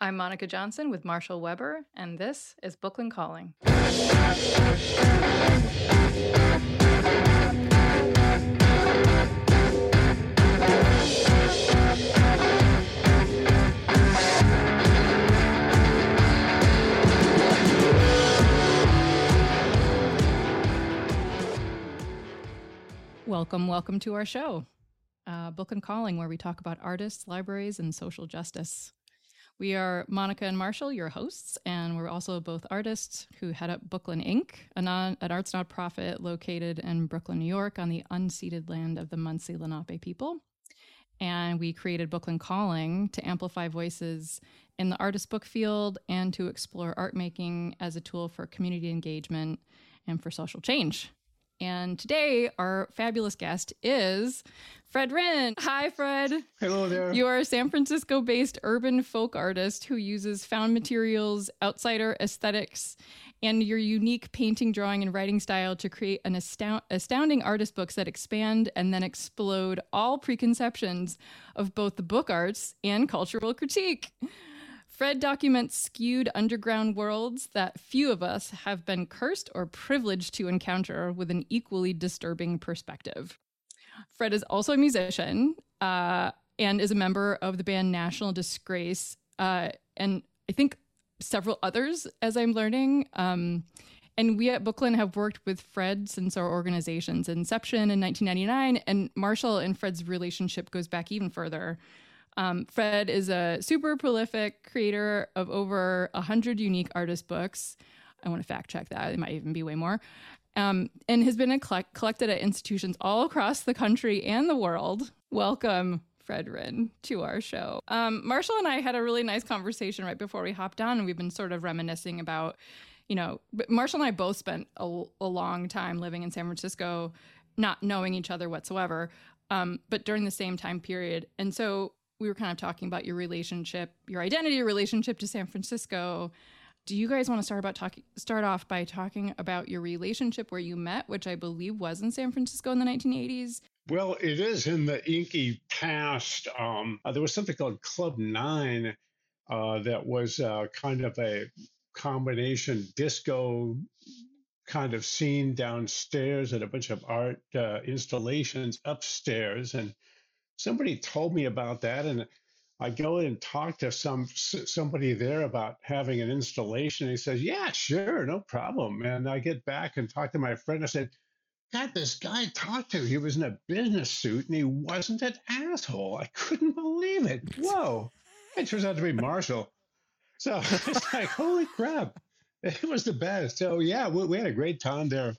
I'm Monica Johnson with Marshall Weber, and this is Booklyn Calling. Welcome, welcome to our show, uh, Booklyn Calling, where we talk about artists, libraries, and social justice. We are Monica and Marshall, your hosts, and we're also both artists who head up Booklyn Inc., a non, an arts nonprofit located in Brooklyn, New York, on the unceded land of the Munsee Lenape people. And we created Booklyn Calling to amplify voices in the artist book field and to explore art making as a tool for community engagement and for social change. And today, our fabulous guest is Fred Rinne. Hi, Fred. Hello there. You are a San Francisco based urban folk artist who uses found materials, outsider aesthetics, and your unique painting, drawing, and writing style to create an astound- astounding artist books that expand and then explode all preconceptions of both the book arts and cultural critique. Fred documents skewed underground worlds that few of us have been cursed or privileged to encounter with an equally disturbing perspective. Fred is also a musician uh, and is a member of the band National Disgrace, uh, and I think several others, as I'm learning. Um, and we at Booklyn have worked with Fred since our organization's inception in 1999, and Marshall and Fred's relationship goes back even further. Um, Fred is a super prolific creator of over 100 unique artist books. I want to fact check that. It might even be way more. Um, and has been collect- collected at institutions all across the country and the world. Welcome, Fred Rinne, to our show. Um, Marshall and I had a really nice conversation right before we hopped on, and we've been sort of reminiscing about, you know, Marshall and I both spent a, a long time living in San Francisco, not knowing each other whatsoever, um, but during the same time period. And so we were kind of talking about your relationship, your identity, your relationship to San Francisco. Do you guys want to start about talking start off by talking about your relationship where you met, which I believe was in San Francisco in the 1980s? Well, it is in the inky past. Um, uh, there was something called Club Nine uh, that was uh, kind of a combination disco kind of scene downstairs and a bunch of art uh, installations upstairs. And somebody told me about that, and I go in and talk to some somebody there about having an installation. He says, "Yeah, sure, no problem." And I get back and talk to my friend. I said, "God, this guy I talked to, he was in a business suit and he wasn't an asshole. I couldn't believe it. Whoa!" It turns out to be Marshall. So it's like, holy crap! It was the best. So yeah, we, we had a great time there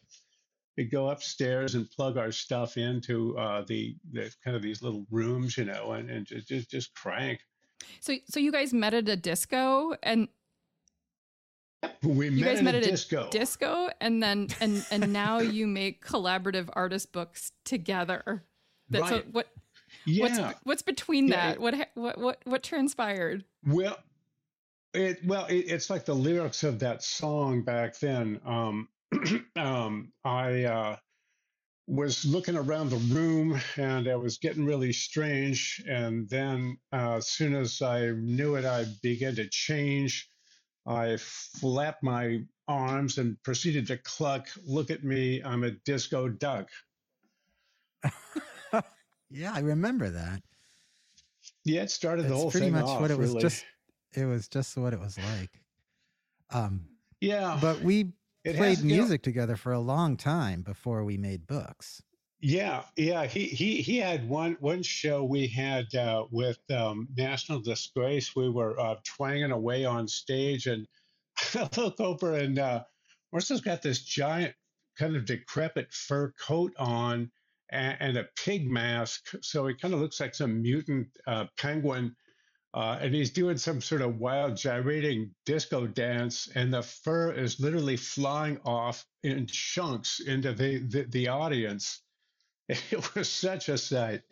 we go upstairs and plug our stuff into uh, the, the kind of these little rooms, you know, and, and just, just just crank. So so you guys met at a disco and we you met guys met at a disco disco and then and and now you make collaborative artist books together. That's right. what, what yeah. what's what's between Yeah, that? what what what what transpired? Well, it well, it, it's like the lyrics of that song back then. Um, um, I uh, was looking around the room and it was getting really strange. And then, uh, as soon as I knew it, I began to change. I flapped my arms and proceeded to cluck, Look at me, I'm a disco duck. yeah, I remember that. Yeah, it started the whole pretty thing much off. what it was just it was just what it was like. Um yeah, but we it played has- you know, music together for a long time before we made books. Yeah, yeah. He he he had one one show we had uh, with um, National Disgrace. We were uh, twanging away on stage, and I look over, and uh, Marcel's got this giant, kind of decrepit fur coat on and, and a pig mask, so he kind of looks like some mutant uh, penguin. Uh, and he's doing some sort of wild gyrating disco dance, and the fur is literally flying off in chunks into the, the, the audience. It was such a sight.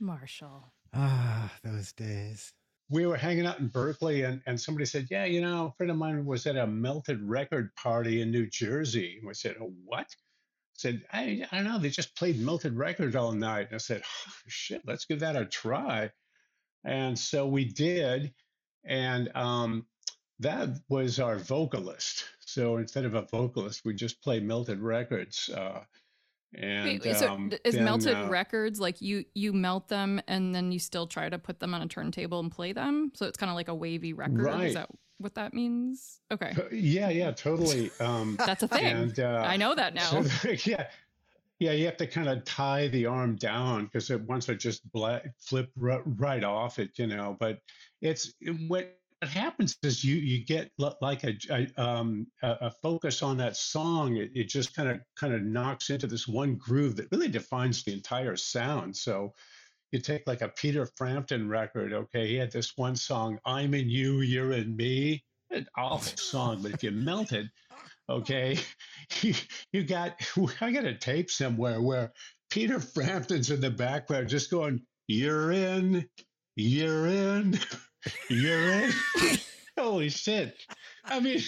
Marshall. Ah, those days. We were hanging out in Berkeley, and, and somebody said, Yeah, you know, a friend of mine was at a melted record party in New Jersey. And we said, oh, What? I said, I, I don't know. They just played melted records all night. And I said, oh, Shit, let's give that a try. And so we did. and um, that was our vocalist. So instead of a vocalist, we just play melted records. Uh, and Wait, so um, is then, melted uh, records like you you melt them and then you still try to put them on a turntable and play them? So it's kind of like a wavy record. Right. Is that what that means? Okay, uh, yeah, yeah, totally. Um, that's a thing. and uh, I know that now. So, yeah, yeah, you have to kind of tie the arm down because it, once it just bla- flip r- right off it, you know. But it's what happens is you you get l- like a a, um, a focus on that song. It, it just kind of kind of knocks into this one groove that really defines the entire sound. So. You take like a Peter Frampton record, okay? He had this one song, "I'm in You, You're in Me." An awful song, but if you melt it, okay, you, got I got a tape somewhere where Peter Frampton's in the background just going, You're in, you're in, you're in. Holy shit. I mean,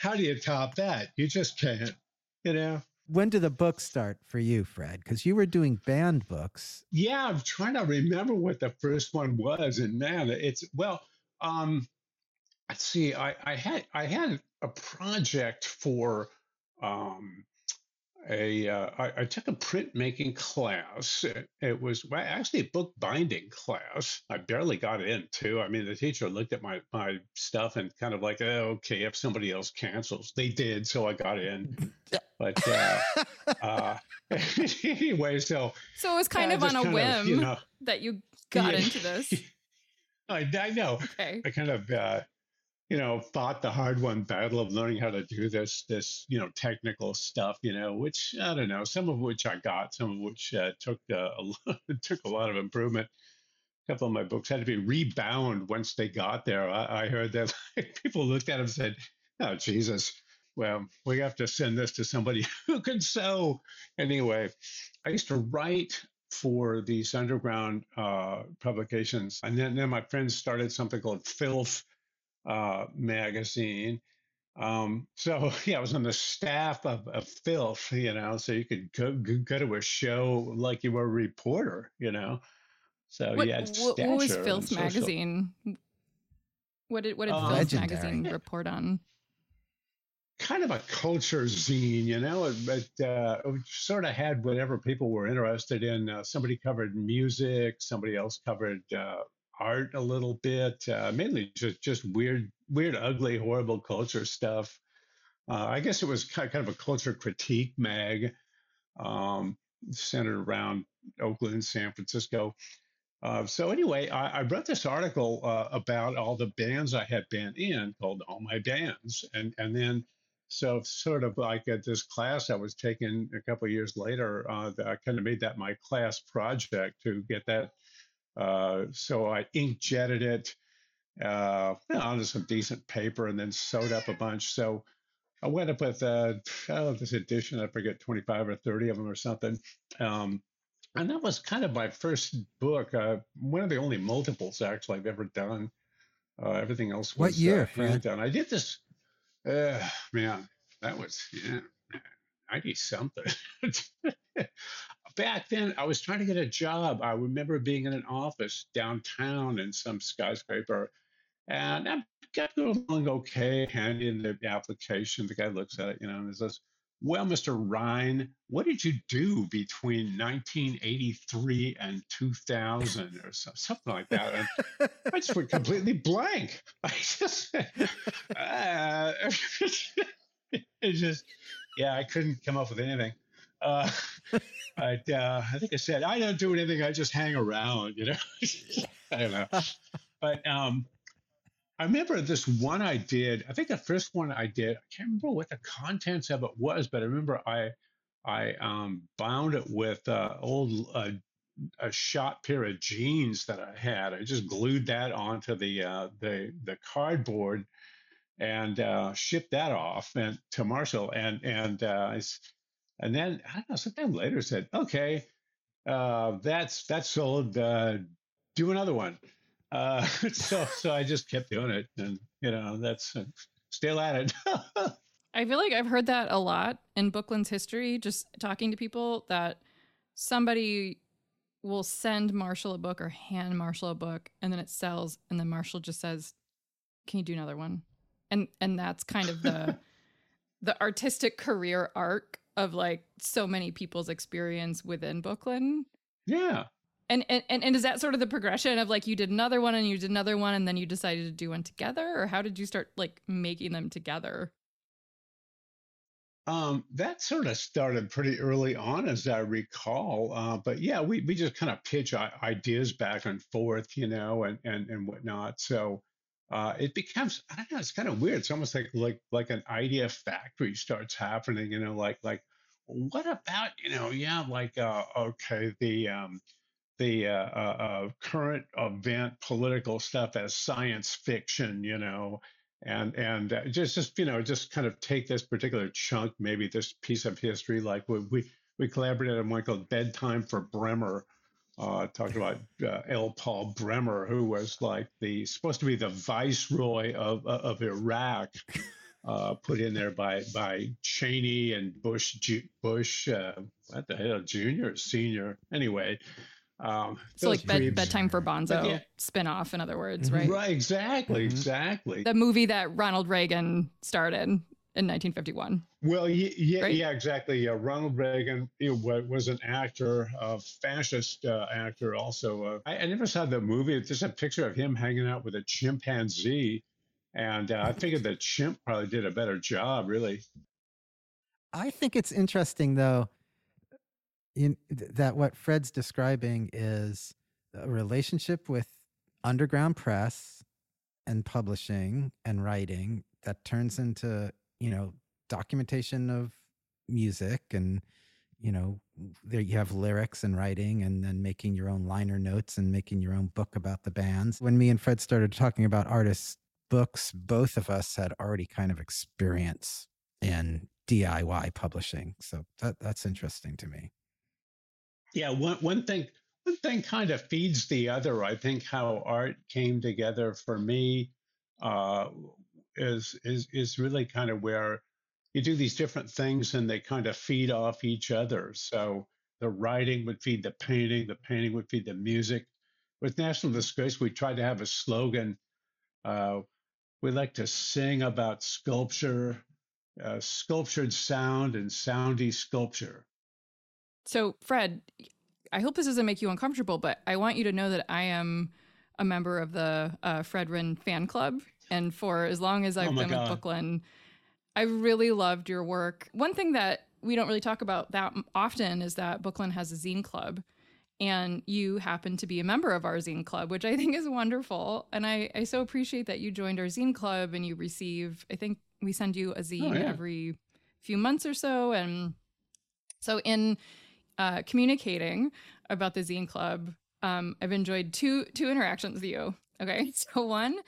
how do you top that? You just can't, you know? When did the book start for you, Fred? Because you were doing band books. Yeah, I'm trying to remember what the first one was. And man, it's well, um, see, I, I had I had a project for um a uh, I, I took a printmaking class. It, it was well, actually a book binding class. I barely got into. I mean, the teacher looked at my my stuff and kind of like, oh, okay, if somebody else cancels, they did, so I got in. But uh, uh, anyway, so so it was kind of on a kind whim you know, that you got yeah. into this. I, I know. Okay. I kind of, uh, you know, fought the hard won battle of learning how to do this, this, you know, technical stuff, you know, which I don't know, some of which I got, some of which uh, took uh, a lot, took a lot of improvement. A couple of my books had to be rebound once they got there. I, I heard that people looked at them and said, "Oh Jesus, well, we have to send this to somebody who can sew." Anyway, I used to write for these underground uh, publications. And then, then my friends started something called Filth uh, magazine. Um, so yeah, I was on the staff of, of Filth, you know, so you could go, go go to a show like you were a reporter, you know. So What, had what, what was Filth magazine? What did what did Uh, Filth magazine report on? kind of a culture zine, you know, it, uh, it sort of had whatever people were interested in. Uh, somebody covered music, somebody else covered uh, art a little bit, uh, mainly just just weird, weird, ugly, horrible culture stuff. Uh, I guess it was kind of a culture critique mag, um, centered around Oakland, San Francisco. Uh, so anyway, I, I wrote this article uh, about all the bands I had been in called All My Bands, and and then so sort of like at this class I was taking a couple years later, uh, I kind of made that my class project to get that. Uh, so I ink jetted it uh, onto some decent paper and then sewed up a bunch. So I went up with uh, oh, this edition, I forget 25 or 30 of them or something. Um, and that was kind of my first book, uh, one of the only multiples actually I've ever done. Uh, everything else was What year, uh, hand done. I did this, uh, man, that was yeah, 90 something. Back then, I was trying to get a job. I remember being in an office downtown in some skyscraper, and I got going okay, hand in the application. The guy looks at it, you know, and he says, well, Mr. Ryan, what did you do between 1983 and 2000 or something like that? And I just went completely blank. I just, uh, it just, yeah, I couldn't come up with anything. Uh, but uh, I think I said, I don't do anything. I just hang around, you know? I don't know. But um, I remember this one I did. I think the first one I did. I can't remember what the contents of it was, but I remember I I um, bound it with uh, old uh, a shot pair of jeans that I had. I just glued that onto the uh, the the cardboard and uh, shipped that off and to Marshall. And and uh, and then I don't know. Sometime later said, okay, uh, that's that's sold. Uh, do another one. Uh, so so I just kept doing it, and you know that's uh, still at it. I feel like I've heard that a lot in Booklyn's history, just talking to people that somebody will send Marshall a book or hand Marshall a book and then it sells and then Marshall just says, can you do another one? And and that's kind of the the artistic career arc of like so many people's experience within Booklyn. Yeah. And, and and and is that sort of the progression of like you did another one and you did another one and then you decided to do one together or how did you start like making them together? Um, that sort of started pretty early on, as I recall. Uh, but yeah, we, we just kind of pitch ideas back and forth, you know, and and and whatnot. So uh, it becomes I don't know, it's kind of weird. It's almost like like like an idea factory starts happening, you know, like like what about you know, yeah, like uh, okay, the um, the uh, uh, uh current event political stuff as science fiction, you know, and and uh, just just you know just kind of take this particular chunk, maybe this piece of history, like we we, we collaborated on one called Bedtime for Bremer. Uh, talked about uh, L. Paul Bremer, who was like the supposed to be the viceroy of of Iraq, uh, put in there by by Cheney and Bush Bush uh, what the hell, junior, senior, anyway. Um, so like bed, bedtime for Bonzo yeah. spinoff, in other words, right? Right, exactly, mm-hmm. exactly. The movie that Ronald Reagan started in in 1951. Well, yeah, right? yeah, exactly. Yeah, Ronald Reagan you know, was an actor, a fascist uh, actor. Also, uh, I, I, never saw the movie. just a picture of him hanging out with a chimpanzee, and uh, I figured the chimp probably did a better job. Really. I think it's interesting though in, that what Fred's describing is a relationship with underground press and publishing and writing that turns into you know documentation of music and you know there you have lyrics and writing and then making your own liner notes and making your own book about the bands when me and fred started talking about artists books both of us had already kind of experience in diy publishing so that that's interesting to me yeah, one one thing one thing kind of feeds the other. I think how art came together for me uh, is is is really kind of where you do these different things and they kind of feed off each other. So the writing would feed the painting, the painting would feed the music. With National Disgrace, we tried to have a slogan. Uh, we like to sing about sculpture, uh, sculptured sound, and soundy sculpture. So, Fred, I hope this doesn't make you uncomfortable, but I want you to know that I am a member of the uh, Fred Rinne fan club. And for as long as I've oh been God. with Booklyn, I really loved your work. One thing that we don't really talk about that often is that Booklyn has a zine club. And you happen to be a member of our zine club, which I think is wonderful. And I, I so appreciate that you joined our zine club and you receive, I think we send you a zine oh, yeah. every few months or so. And so in uh, communicating about the Zine Club, um, I've enjoyed two two interactions with you. Okay, so one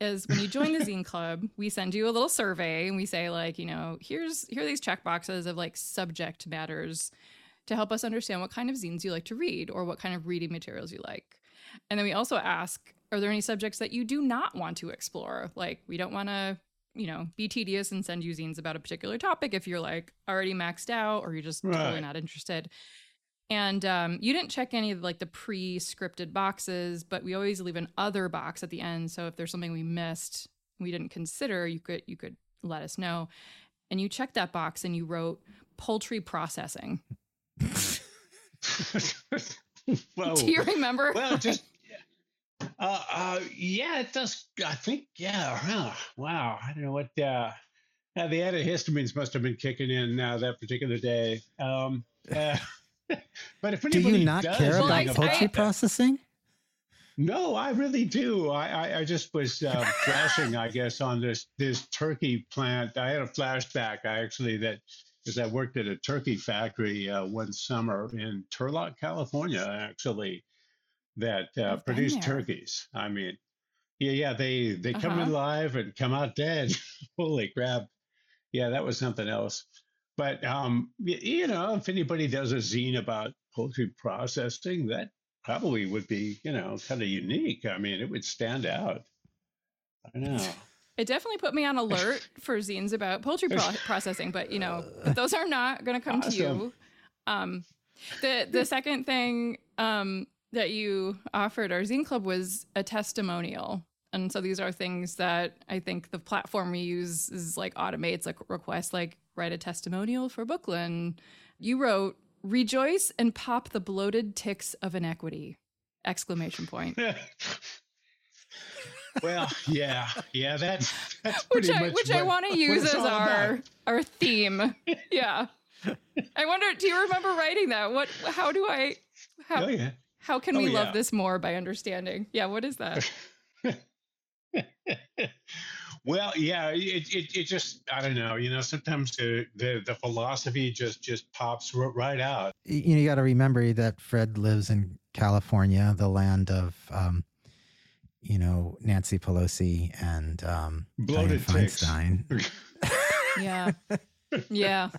is when you join the Zine Club, we send you a little survey and we say like, you know, here's here are these check boxes of like subject matters to help us understand what kind of zines you like to read or what kind of reading materials you like. And then we also ask, are there any subjects that you do not want to explore? Like, we don't want to you know, be tedious and send you zines about a particular topic if you're like already maxed out or you're just right. totally not interested. And um, you didn't check any of like the pre-scripted boxes, but we always leave an other box at the end. So if there's something we missed, we didn't consider, you could you could let us know. And you checked that box and you wrote poultry processing. Whoa. Do you remember? Well, just uh, uh, yeah, it does. I think, yeah. Huh, wow. I don't know what. Uh, uh, the antihistamines must have been kicking in uh, that particular day. Um, uh, but if do you not does, care about poultry processing? No, I really do. I, I, I just was uh, flashing, I guess, on this this turkey plant. I had a flashback, actually, that because I worked at a turkey factory uh, one summer in Turlock, California, actually, that uh, produce turkeys. I mean, yeah, yeah, they they come uh-huh. in live and come out dead. Holy crap! Yeah, that was something else. But um, you know, if anybody does a zine about poultry processing, that probably would be you know kind of unique. I mean, it would stand out. I don't know. It definitely put me on alert for zines about poultry pro- processing, but you know, but those are not going to come awesome. to you. Um, the the second thing um, that you offered our zine club was a testimonial And so these are things that I think the platform we use is like automates like requests like write a testimonial for Booklyn. You wrote rejoice and pop the bloated ticks of inequity exclamation point well yeah yeah that's, that's which i which what, i want to use as our about. our theme. Yeah. I wonder do you remember writing that? What how do i how, oh, yeah. how can oh, we love this more by understanding? Yeah what is that? Well yeah it, it, it just i don't know you know sometimes the, the, the philosophy just just pops right out. You know you got to remember that fred lives in california the land of um, you know Nancy Pelosi and um, Bloated Feinstein. yeah, yeah,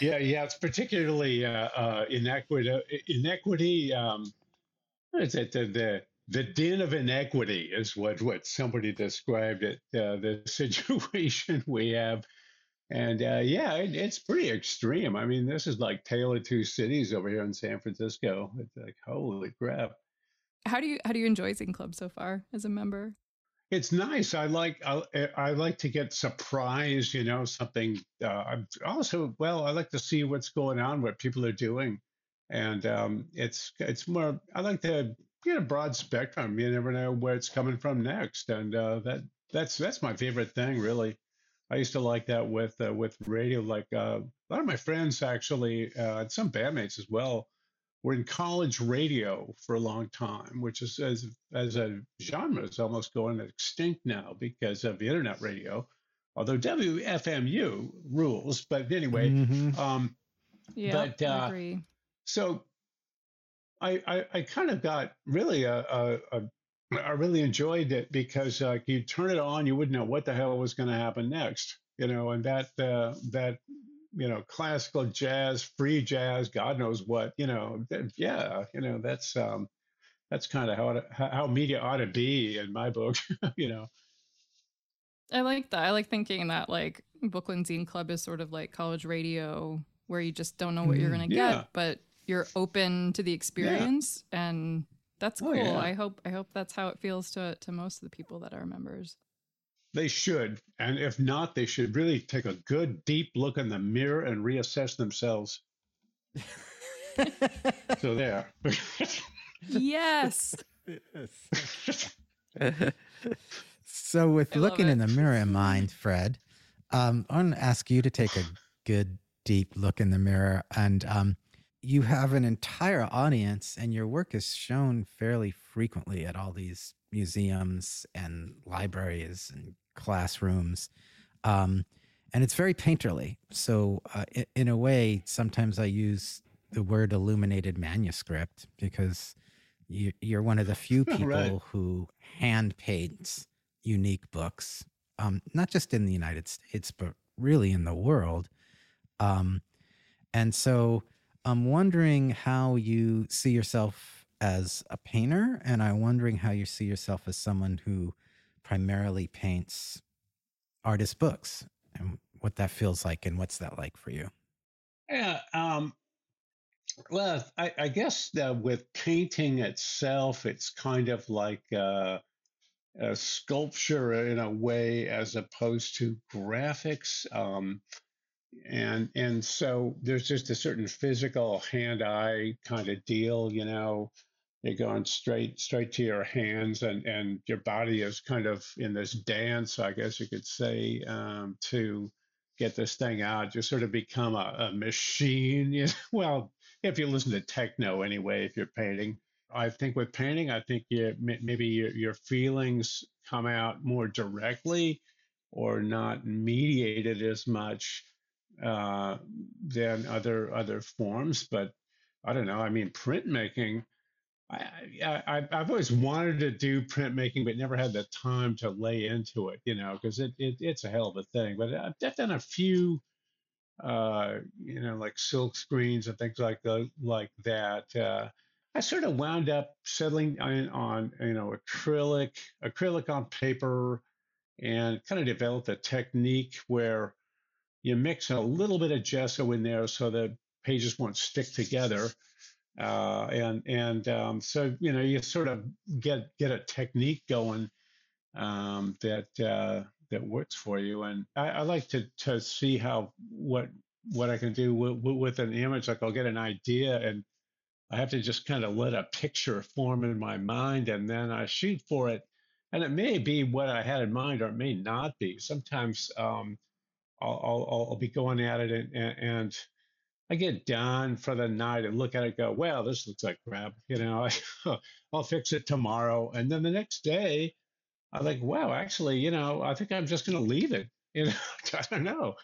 yeah, yeah. It's particularly uh, uh, inequity. Inequity. Um, what is it? The, the the din of inequity is what what somebody described it. Uh, the situation we have and uh, yeah, it, it's pretty extreme. I mean, this is like Tale of Two Cities over here in San Francisco. It's like holy crap. How do you how do you enjoy Zine Club so far as a member? It's nice. I like I, I like to get surprised. You know, something. Uh, also, well, I like to see what's going on, what people are doing, and um, it's it's more. I like to get a broad spectrum. You never know where it's coming from next, and uh, that that's that's my favorite thing, really. I used to like that with uh, with radio. Like uh, a lot of my friends actually, uh, and some bandmates as well, were in college radio for a long time, which is as as a genre is almost going extinct now because of the internet radio. Although WFMU rules, but anyway, mm-hmm. um, yeah, but, uh, I agree. So I, I, I kind of got really a, a, a I really enjoyed it because uh, you turn it on, you wouldn't know what the hell was going to happen next, you know, and that uh, that you know classical jazz, free jazz, God knows what, you know, yeah, you know, that's um, that's kind of how it, how media ought to be in my book, you know. I like that. I like thinking that like Booklyn Zine Club is sort of like college radio where you just don't know what you're mm-hmm. going to yeah. get, but you're open to the experience yeah. and that's oh, cool. Oh, yeah. I hope I hope that's how it feels to to most of the people that are members. They should, and if not, they should really take a good deep look in the mirror and reassess themselves. so there. yes. so, with I looking in the mirror in mind, Fred, um, I want to ask you to take a good deep look in the mirror and um, you have an entire audience and your work is shown fairly frequently at all these museums and libraries and classrooms um, and it's very painterly so uh, in, in, a way sometimes i use the word illuminated manuscript because you, are one of the few people right. who hand paints unique books um, not just in the united states but really in the world um, and so I'm wondering how you see yourself as a painter, and I'm wondering how you see yourself as someone who primarily paints artist books and what that feels like and what's that like for you. Yeah. Um, well, I, I guess with painting itself, it's kind of like uh, a sculpture in a way as opposed to graphics. Um, and and so there's just a certain physical hand-eye kind of deal you know you're going straight straight to your hands and and your body is kind of in this dance i guess you could say um, to get this thing out you sort of become a, a machine you know? well if you listen to techno anyway if you're painting i think with painting i think you maybe your, your feelings come out more directly or not mediated as much uh, than other other forms. But I don't know. I mean, printmaking. I, I I've always wanted to do printmaking, but never had the time to lay into it. You know, because it, it it's a hell of a thing. But I've done a few. Uh, you know, like silk screens and things like the, like that. Uh, I sort of wound up settling on, on, you know acrylic acrylic on paper, and kind of developed a technique where you mix a little bit of gesso in there so the pages won't stick together. uh, and and um, so you know you sort of get get a technique going um, that uh, that works for you. And I, I, like to to see how what what I can do with, with an image. Like I'll get an idea and I have to just kind of let a picture form in my mind, and then I shoot for it. And it may be what I had in mind, or it may not be. Sometimes um, I'll, I'll, I'll be going at it and, and I get done for the night and look at it, go, well, this looks like crap. You know, I'll fix it tomorrow. And then the next day, I'm like, wow, actually, you know, I think I'm just going to leave it. You know, I don't know.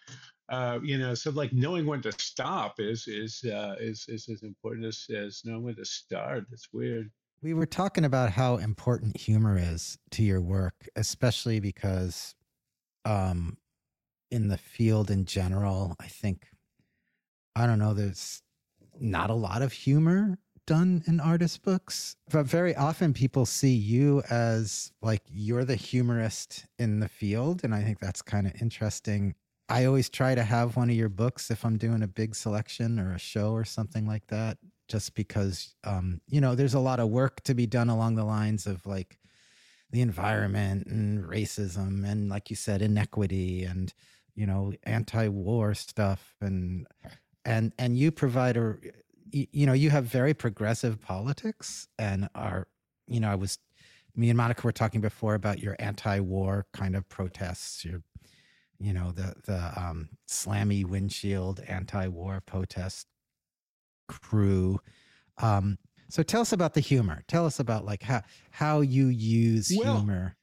Uh, you know, so like knowing when to stop is is uh, is is as important as, as knowing when to start. It's weird. We were talking about how important humor is to your work, especially because um, in the field in general, I think I don't know, there's not a lot of humor done in artist books, but very often people see you as like you're the humorist in the field. And I think that's kind of interesting. I always try to have one of your books if I'm doing a big selection or a show or something like that, just because, um, you know, there's a lot of work to be done along the lines of like the environment and racism and, like you said, inequity and, you know, anti war stuff. And and and you provide a you know you have very progressive politics and are you know i was me and monica were talking before about your anti-war kind of protests your you know the the um, slammy windshield anti-war protest crew. Um, so tell us about the humor. Tell us about like how how you use well, humor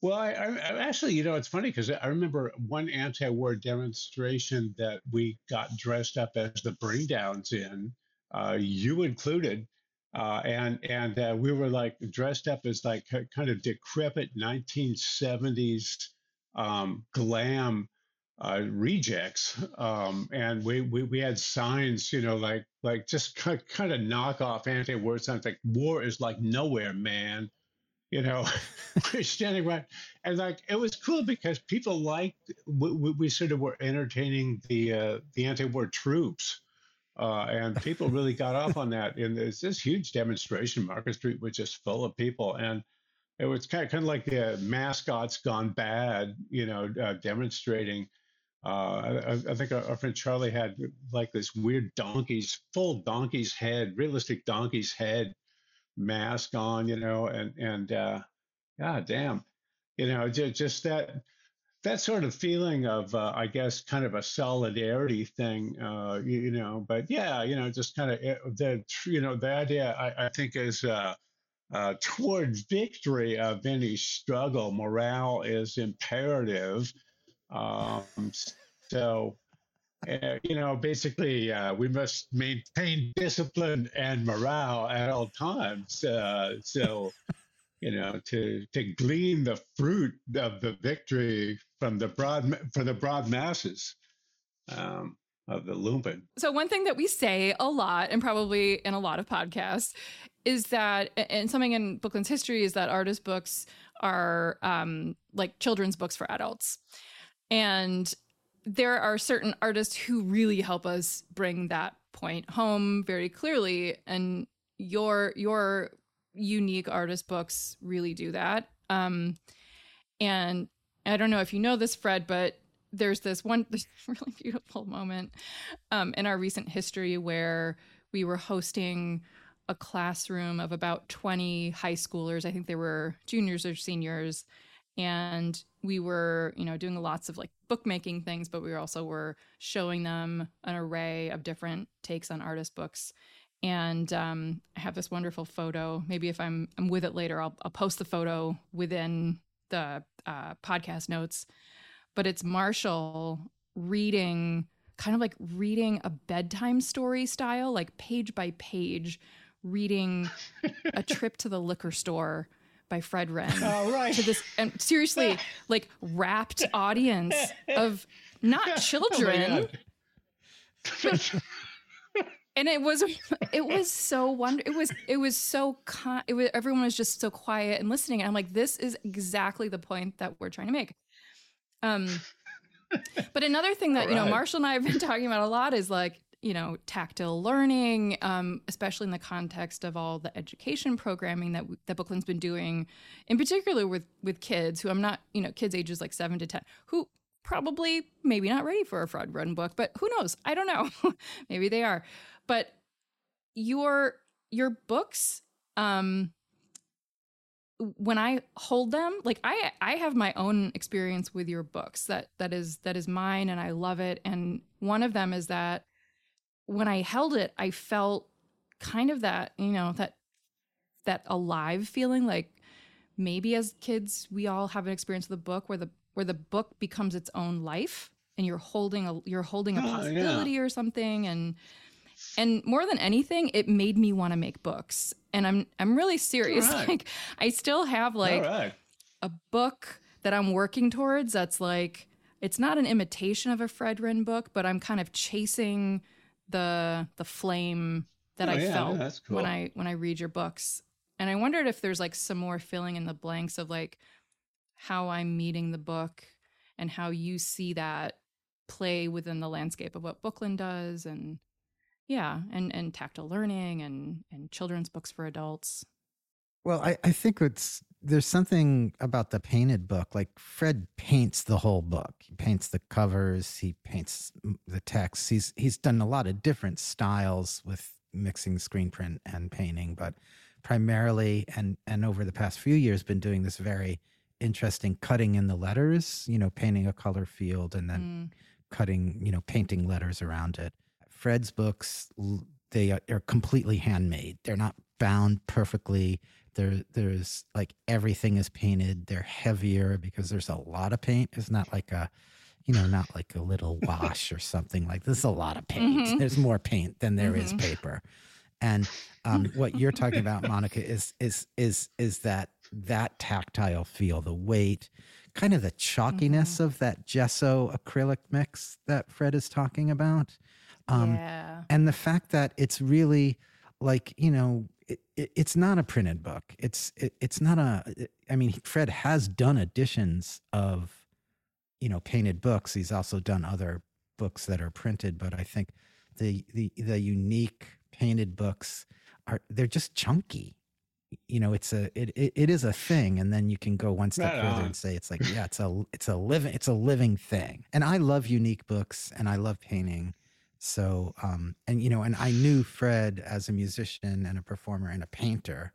well, I, I, actually, you know, it's funny because I remember one anti-war demonstration that we got dressed up as the Bring Downs in, uh, you included, uh, and and uh, we were like dressed up as like kind of decrepit 1970s um, glam uh, rejects, um, and we, we we had signs, you know, like like just kind kind of knock off anti-war signs like "War is like nowhere, man." You know, we're standing right, and like it was cool because people liked we, we sort of were entertaining the uh, the anti-war troops, uh, and people really got off on that. And there's this huge demonstration. Market Street was just full of people, and it was kind of kind of like the mascots gone bad, you know, uh, demonstrating. Uh, I, I, think our, our, friend Charlie had like this weird donkey's full donkey's head, realistic donkey's head mask on, you know, and and uh, God damn, you know, just, just that that sort of feeling of, uh, I guess, kind of a solidarity thing, uh, you, you, know. But yeah, you know, just kind of eh, the you know the idea I, I think is. Uh, uh, towards victory of any struggle, morale is imperative. Um, so, uh, you know, basically, uh, we must maintain discipline and morale at all times. Uh, so, you know, to to glean the fruit of the victory from the broad for the broad masses. Um, of the lumpen. So one thing that we say a lot, and probably in a lot of podcasts, is that, and something in Booklyn's history is that artist books are um, like children's books for adults, and there are certain artists who really help us bring that point home very clearly and your your unique artist books really do that. Um and i don't know if you know this fred but there's this one this really beautiful moment um in our recent history where we were hosting a classroom of about 20 high schoolers. I think they were juniors or seniors and we were you know doing lots of like bookmaking things but we also were showing them an array of different takes on artist books. And um, i have this wonderful photo. Maybe if i'm i'm with it later i'll, I'll post the photo within the uh, podcast notes. But it's marshall reading kind of like reading a bedtime story style like page by page reading a trip to the liquor store by Fred Rinne oh, right. to this and seriously like rapt audience of not oh, children. Oh and it was it was so wonder it was it was so con- it was everyone was just so quiet and listening and I'm like this is exactly the point that we're trying to make. Um but another thing that, right. you know, Marshall and I have been talking about a lot is like you know tactile learning um, especially in the context of all the education programming that that Booklyn's been doing in particular with with kids who i'm not you know kids ages like 7 to 10 who probably maybe not ready for a Fred Rinne book but who knows? I don't know. Maybe they are. But your your books um when I hold them, like I I have my own experience with your books that that is that is mine and I love it. And one of them is that when I held it, I felt kind of that, you know, that that alive feeling like maybe as kids we all have an experience with a book where the where the book becomes its own life and you're holding a you're holding a oh, possibility yeah. or something and and more than anything it made me want to make books and i'm i'm really serious right. like i still have like right. a book that i'm working towards that's like it's not an imitation of a fred Rinne book but i'm kind of chasing the the flame that oh, i yeah, felt yeah, cool. when i when i read your books and i wondered if there's like some more filling in the blanks of like how i'm meeting the book and how you see that play within the landscape of what Booklyn does and yeah and and tactile learning and and children's books for adults well i i think it's there's something about the painted book like fred paints the whole book he paints the covers he paints the text he's he's done a lot of different styles with mixing screen print and painting but primarily and and over the past few years been doing this very interesting cutting in the letters you know painting a color field and then mm. cutting you know painting letters around it Fred's books, they are completely handmade. They're not bound perfectly. There, there's like everything is painted. They're heavier because there's a lot of paint. It's not like a, you know, not like a little wash or something like this. Is a lot of paint. Mm-hmm. There's more paint than there mm-hmm. is paper. And um, what you're talking about, Monica, is is is is that that tactile feel, the weight, kind of the chalkiness mm-hmm. of that gesso acrylic mix that Fred is talking about. Um, yeah. And the fact that it's really like, you know, it, it, it's not a printed book. It's it, it's not a. I mean, Fred has done editions of, you know, painted books. He's also done other books that are printed, but I think the the the unique painted books are they're just chunky. You know, it's a it it, it is a thing, and then you can go one step right further on. and say it's like yeah, it's a it's a living it's a living thing. And I love unique books, and I love painting so, um, and you know, and I knew Fred as a musician and a performer and a painter.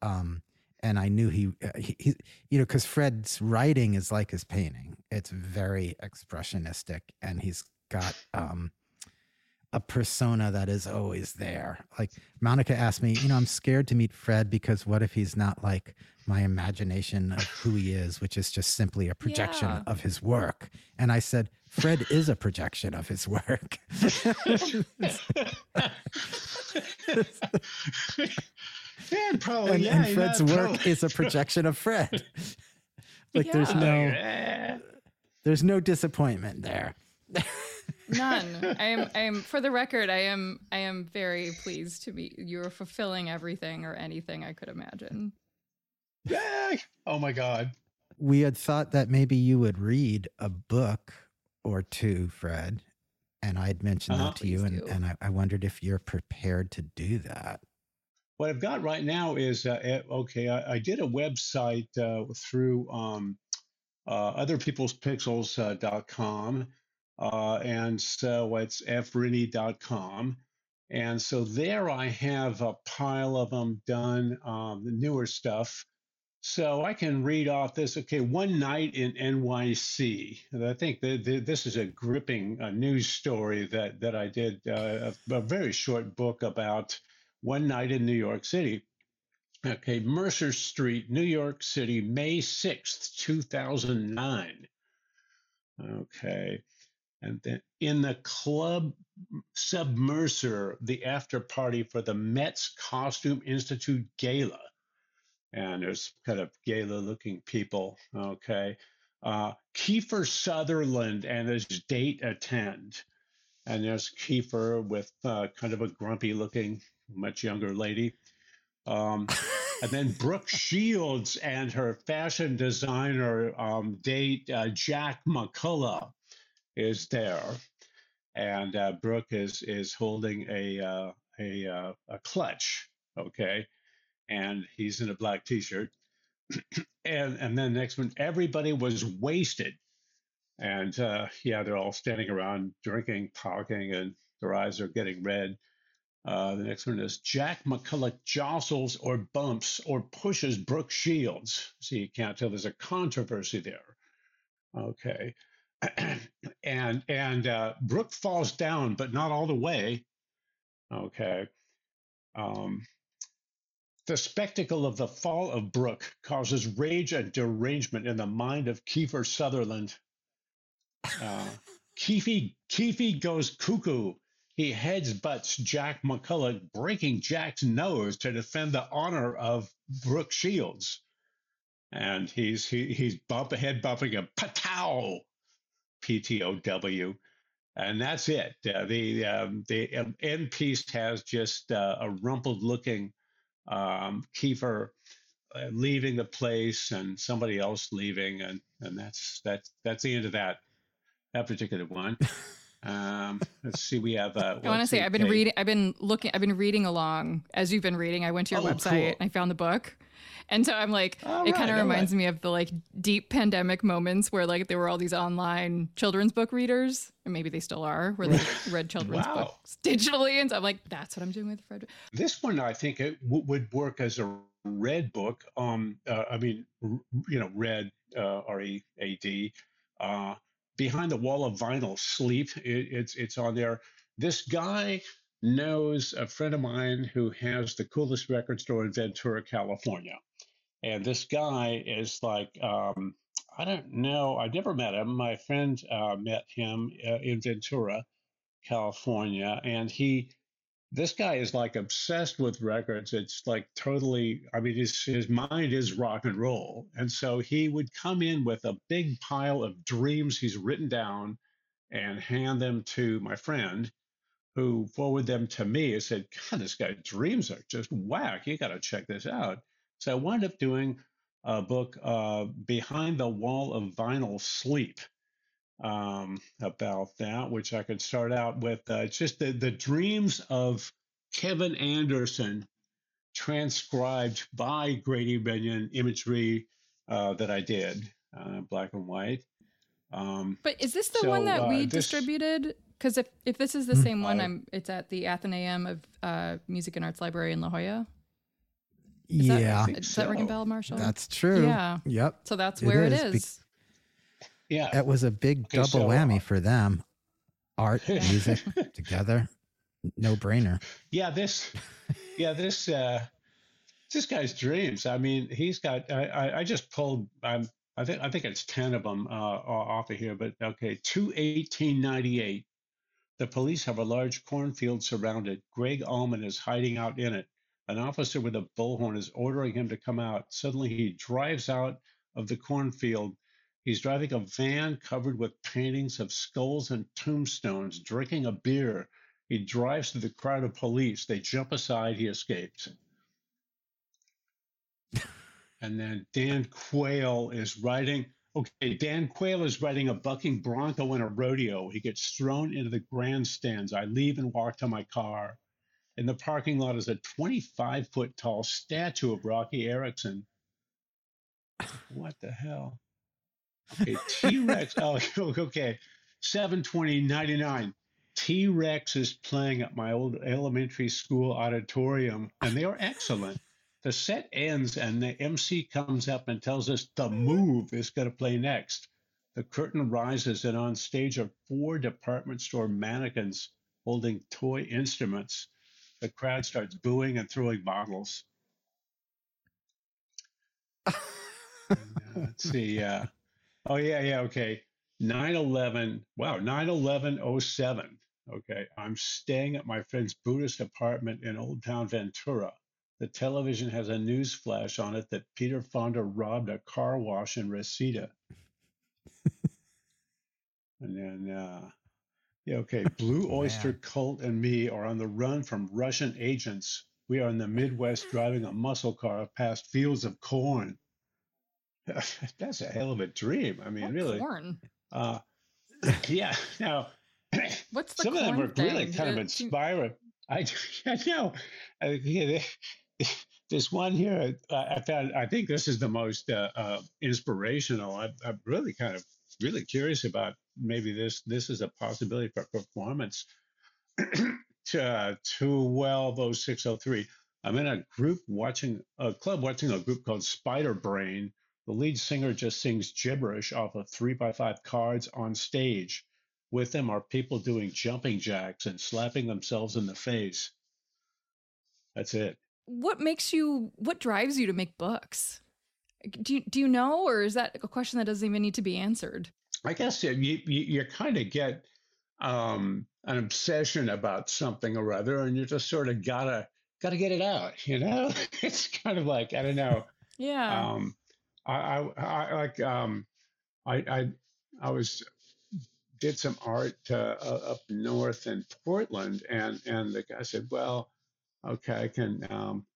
Um, and I knew he, uh, he, he you know, because Fred's writing is like his painting. It's very expressionistic, and he's got um, a persona that is always there. Like Monica asked me, you know, I'm scared to meet Fred because what if he's not like my imagination of who he is, which is just simply a projection yeah. of his work? And I said, Fred is a projection of his work. yeah, probably. And, yeah, and Fred's yeah, work probably. is a projection of Fred. like there's no, there's no disappointment there. None. I am. I am. For the record, I am. I am very pleased to be. You're fulfilling everything or anything I could imagine. Yeah. Oh my god. We had thought that maybe you would read a book or two, Fred, and I had mentioned uh-huh. that to you, and, and I, I, wondered if you're prepared to do that. What I've got right now is uh, eh, okay. I, I, did a website uh, through um, uh, otherpeoplespixels.com. Uh, uh, and so it's frinny.com. And so there I have a pile of them done, um, the newer stuff. So I can read off this. Okay, one night in NYC. I think this is a gripping uh, news story that that I did uh, a, a, very short book about one night in New York City. Okay, Mercer Street, New York City, May sixth, two thousand nine. Okay, and then in the club Submercer, the after party for the Met's Costume Institute Gala. And there's kind of gala looking people. Okay. Uh, Kiefer Sutherland and his date attend. And there's Kiefer with uh, kind of a grumpy looking, much younger lady. Um, and then Brooke Shields and her fashion designer um, date, uh, Jack McCollough is there. and uh, Brooke is is holding a uh, a uh, a clutch, okay, and he's in a black T-shirt, and and then next one, everybody was wasted, and uh, yeah, they're all standing around drinking, talking, and their eyes are getting red. Uh, the next one is Jack McCollough jostles or bumps or pushes Brooke Shields. See, you can't tell there's a controversy there. Okay. and and uh, Brooke falls down, but not all the way. Okay. Um, the spectacle of the fall of Brooke causes rage and derangement in the mind of Kiefer Sutherland. Uh, Keefe, goes cuckoo. He heads butts Jack McCollough, breaking Jack's nose to defend the honor of Brooke Shields. And he's he, he's bump head bumping a patow, P T O W, and that's it. Uh, the um, the end piece has just uh, a rumpled looking um, Kiefer uh, leaving the place and somebody else leaving, and and that's that's that's the end of that that particular one. Um, let's see. We have. Uh, I want to say I've been reading. I've been looking. I've been reading along as you've been reading. I went to your oh, website. Cool. And I found the book, and so I'm like, all it right, kind of reminds right. me of the like deep pandemic moments where like there were all these online children's book readers, and maybe they still are, where they read children's wow. books digitally. And so I'm like, that's what I'm doing with Frederick. This one, I think, it w- would work as a read book. Um, uh, I mean, r- you know, read uh, R E A D. Uh, behind the wall of vinyl sleep it, it's it's on there this guy knows a friend of mine who has the coolest record store in ventura california and this guy is like um, i don't know i never met him my friend uh, met him uh, in ventura california and he this guy is like obsessed with records. It's like totally, I mean, his, his mind is rock and roll. And so he would come in with a big pile of dreams he's written down and hand them to my friend who forwarded them to me and said, God, this guy's dreams are just whack. You got to check this out. So I wound up doing a book, uh, Behind the Wall of Vinyl Sleep um, about that, which I could start out with. Uh, it's just the, the dreams of Kevin Anderson transcribed by Grady Binion imagery uh, that I did, uh, black and white. Um, but is this the so, one that uh, we this, distributed? Because if, if this is the hmm. same one, I'm it's at the Athenaeum of uh, Music and Arts Library in La Jolla. Is yeah, that, is so. that ringing bell, Marshall? That's true. Yeah. Yep. So that's where it is. It is. Yeah. That was a big okay, double so, whammy uh, for them. Art, music together. No brainer. Yeah, this yeah, this uh this guy's dreams. I mean, he's got I I, I just pulled I'm I think I think it's 10 of them uh, off of here, but okay, 21898. The police have a large cornfield surrounded. Gregg Allman is hiding out in it. An officer with a bullhorn is ordering him to come out. Suddenly, he drives out of the cornfield He's driving a van covered with paintings of skulls and tombstones, drinking a beer. He drives through the crowd of police. They jump aside. He escapes. and then Dan Quayle is riding. Okay, Dan Quayle is riding a bucking bronco in a rodeo. He gets thrown into the grandstands. I leave and walk to my car. In the parking lot is a 25 foot tall statue of Roky Erickson. What the hell? Okay, T Rex. oh, okay. 720.99. T Rex is playing at my old elementary school auditorium, and they are excellent. The set ends, and the MC comes up and tells us the move is going to play next. The curtain rises, and on stage are four department store mannequins holding toy instruments. The crowd starts booing and throwing bottles. and, uh, let's see. Uh, Oh yeah, yeah, okay. 9/11. Wow, 9/11/07. Okay, I'm staying at my friend's Buddhist apartment in Old Town Ventura. The television has a news flash on it that Peter Fonda robbed a car wash in Reseda. and then, uh, yeah, okay. Blue Oyster Cult and me are on the run from Russian agents. We are in the Midwest driving a muscle car past fields of corn. That's a hell of a dream. I mean, what really. Corn. Uh, yeah. Now, What's the some of them are really thing? kind of Uh, do- inspiring. I, I know. I, yeah, they- there's one here uh, I found. I think this is the most uh, uh, inspirational. I, I'm really kind of really curious about maybe this. This is a possibility for performance. to uh, 120603. I'm in a group watching a club watching a group called Spider Brain. The lead singer just sings gibberish off of three by five cards on stage. With them are people doing jumping jacks and slapping themselves in the face. That's it. what makes you what drives you to make books do you, do you know or is that a question that doesn't even need to be answered I guess you you, you kind of get um, an obsession about something or other, and you just sort of gotta gotta get it out. You know, it's kind of like I don't know. yeah Um, I, I, I like um, I, I I was did some art uh, up north in Portland, and and the guy said, "Well, okay, I can um,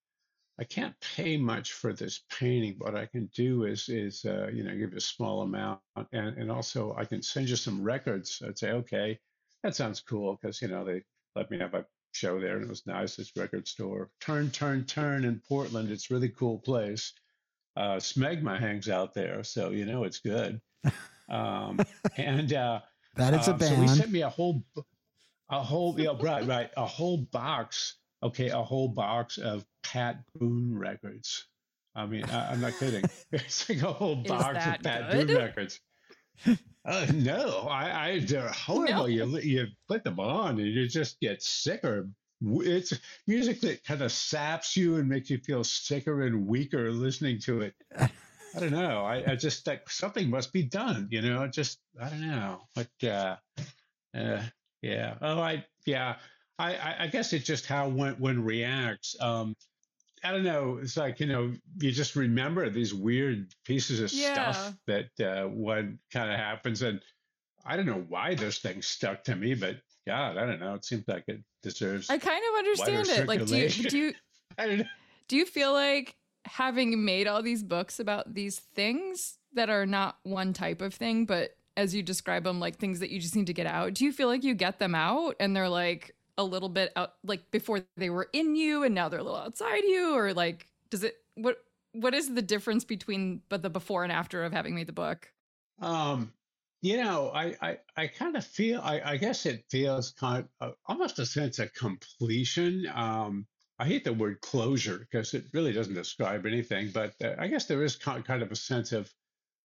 I can't pay much for this painting. What I can do is is uh, you know give you a small amount, and and also I can send you some records." I'd say, "Okay, that sounds cool," because you know they let me have a show there, and it was nice. This record store, Turn Turn Turn in Portland. It's a really cool place. Uh, Smegma hangs out there, so you know it's good. Um, and uh, That is a um, So he band. sent me a whole, a whole, yeah, right, right, a whole box. Okay, a whole box of Pat Boone records. I mean, I, I'm not kidding. It's like a whole box of Pat good? Boone records. Uh, no, I, I, they're horrible. No. You, you put them on and you just get sicker. It's music that kind of saps you and makes you feel sicker and weaker listening to it. I don't know. I, I just like something must be done, you know. Just I don't know. But uh, uh yeah. Oh, I yeah. I, I guess it's just how one one reacts. Um, I don't know. It's like you know, you just remember these weird pieces of Yeah. stuff that uh, one kind of happens, and I don't know why those things stuck to me, but God, I don't know. It seems like it deserves. i kind of understand it like do you, do you I don't know. do you feel like having made all these books about these things that are not one type of thing but as you describe them like things that you just need to get out do you feel like you get them out and they're like a little bit out like before they were in you and now they're a little outside you or like does it what what is the difference between but the before and after of having made the book Um, you know, I I, I kind of feel I, I guess it feels kind of almost a sense of completion. Um, I hate the word closure because it really doesn't describe anything, but uh, I guess there is kind of a sense of,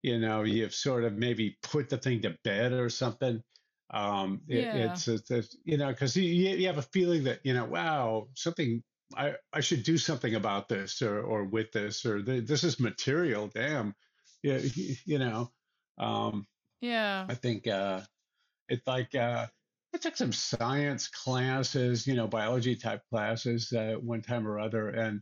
you know, you've sort of maybe put the thing to bed or something. Um, it, Yeah. it's, it's, it's, you know, because you, you have a feeling that, you know, wow, something, I, I should do something about this or, or with this, or th- this is material. Damn. Yeah. You know, um, yeah I think uh, it's like uh, I took some science classes, you know, biology type classes uh, one time or other, and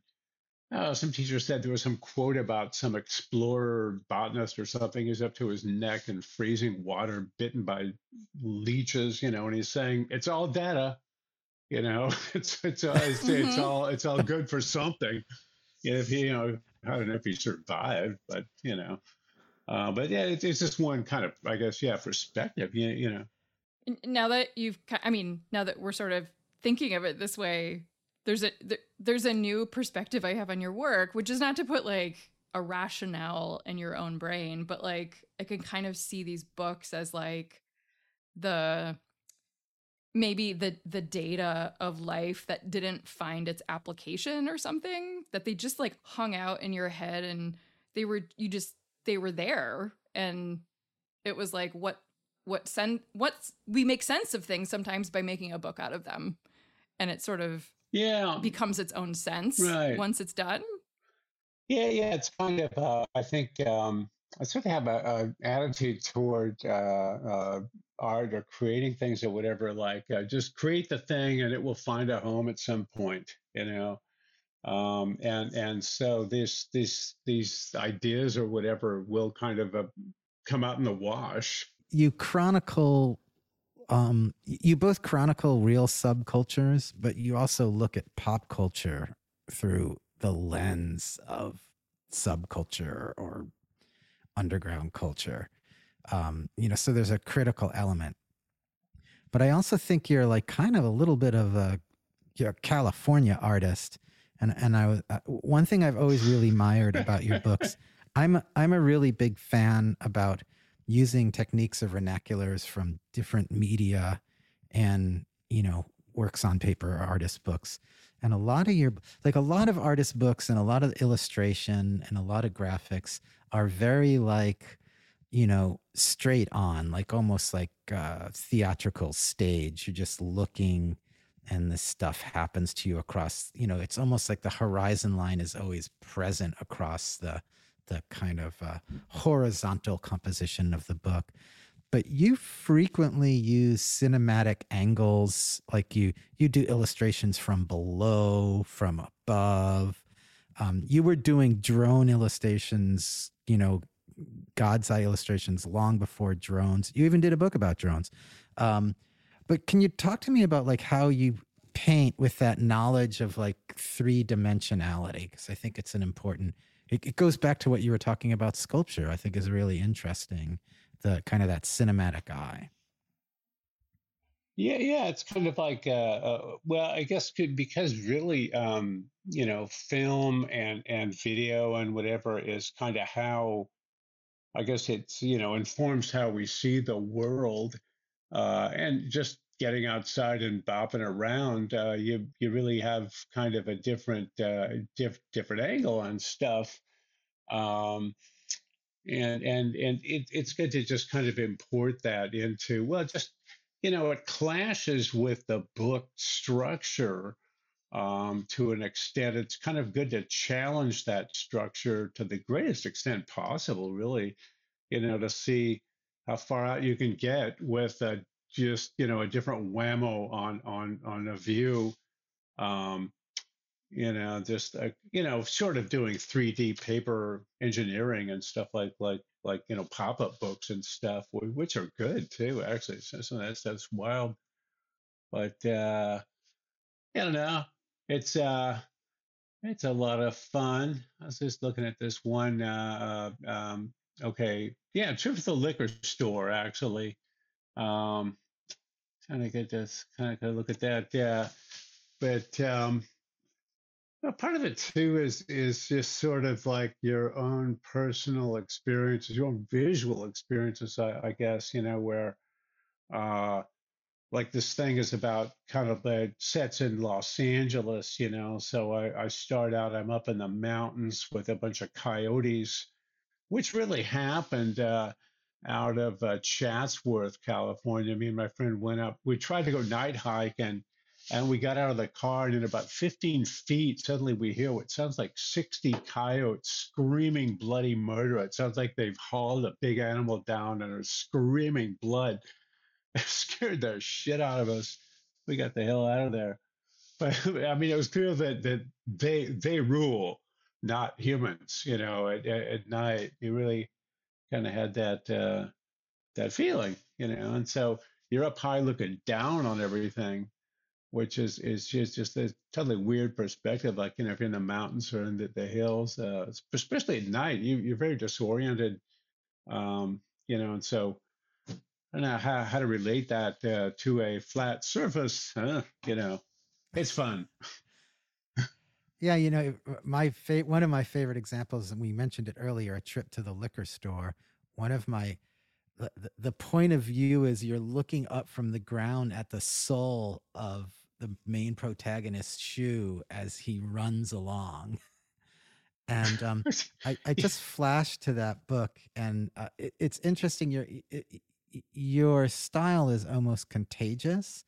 uh, some teacher said there was some quote about some explorer botanist or something who's up to his neck in freezing water, bitten by leeches, you know, and he's saying it's all data, you know, it's it's all, it's, it's Mhm. all it's all good for something. If he, you know, I don't know if he survived, but you know. Uh, but yeah, it's, it's just one kind of, I guess, yeah, perspective. You, you know, now that you've i mean now that we're sort of thinking of it this way there's a there, there's a new perspective i have on your work which is not to put like a rationale in your own brain but like i can kind of see these books as like the maybe the the data of life that didn't find its application or something that they just like hung out in your head and they were you just they were there. And it was like what what sen what's we make sense of things sometimes by making a book out of them. And it sort of yeah, becomes its own sense Right. once it's done yeah, yeah. It's kind of, uh, I think, um, I sort of have a, a attitude toward uh, uh, art or creating things or whatever. Like, uh, just create the thing, and it will find a home at some point. You know. Um, and and so this this these ideas or whatever will kind of uh, come out in the wash. you chronicle um you both chronicle real subcultures but you also look at pop culture through the lens of subculture or underground culture um you know so there's a critical element but I also think you're like kind of a little bit of a you're a California artist. And and I uh, one thing I've always really admired about your books. I'm I'm a really big fan about using techniques of vernaculars from different media and you know works on paper or artist books. And a lot of your like a lot of artist books and a lot of illustration and a lot of graphics are very like you know straight on like almost like uh theatrical stage. You're just looking and this stuff happens to you across you know it's almost like the horizon line is always present across the the kind of uh, horizontal composition of the book. But you frequently use cinematic angles like you you do illustrations from below from above. Um, you were doing drone illustrations you know god's eye illustrations long before drones. You even did a book about drones. Um, but can you talk to me about like how you paint with that knowledge of like three dimensionality? Because i think it's an important it, it goes back to what you were talking about sculpture i think is really interesting the kind of that cinematic eye. Yeah, yeah, it's kind of like, uh, uh, well, I guess could, because really, um, you know, film and and video and whatever is kind of how, I guess it's, you know, informs how we see the world, uh, and just getting outside and bopping around, uh, you you really have kind of a different uh, diff, different angle on stuff. Um, and and and it, it's good to just kind of import that into well just you know it clashes with the book structure um, to an extent it's kind of good to challenge that structure to the greatest extent possible really you know to see how far out you can get with a, just you know a different whammo on on on a view um, you know just uh, you know sort of doing 3d paper engineering and stuff like like like you know pop-up books and stuff which are good too actually. So some of that stuff's wild. But uh i don't know it's uh it's a lot of fun. I was just looking at this one uh uh, um okay. Yeah trip to the liquor store actually um trying to get this kind of look at that yeah but um part of it too is is just sort of like your own personal experiences, your own visual experiences, I, I guess, you know, where uh like this thing is about kind of the sets in Los Angeles, you know. So I, I start out, I'm up in the mountains with a bunch of coyotes, which really happened uh, out of uh, Chatsworth, California. Me and my friend went up. We tried to go night hike and and we got out of the car, and in about 15 feet, suddenly we hear what sounds like 60 coyotes screaming bloody murder. It sounds like they've hauled a big animal down and are screaming blood. It scared the shit out of us. We got the hell out of there. But I mean, it was clear that, that they they rule, not humans. You know, at, at at night, you really kind of had that uh, that feeling. You know, and so you're up high looking down on everything which is is just just a totally weird perspective. Like you know, if you're in the mountains or in the, the hills, uh, especially at night, you you're very disoriented. Um, you know, and so I don't know how how to relate that uh, to a flat surface. Huh? You know, it's fun. Yeah you know my fa- one of my favorite examples and we mentioned it earlier a trip to the liquor store one of my the, the point of view is you're looking up from the ground at the sole of the main protagonist's shoe as he runs along. And um, I, I just flashed to that book, and uh, it, it's interesting. Your it, your style is almost contagious.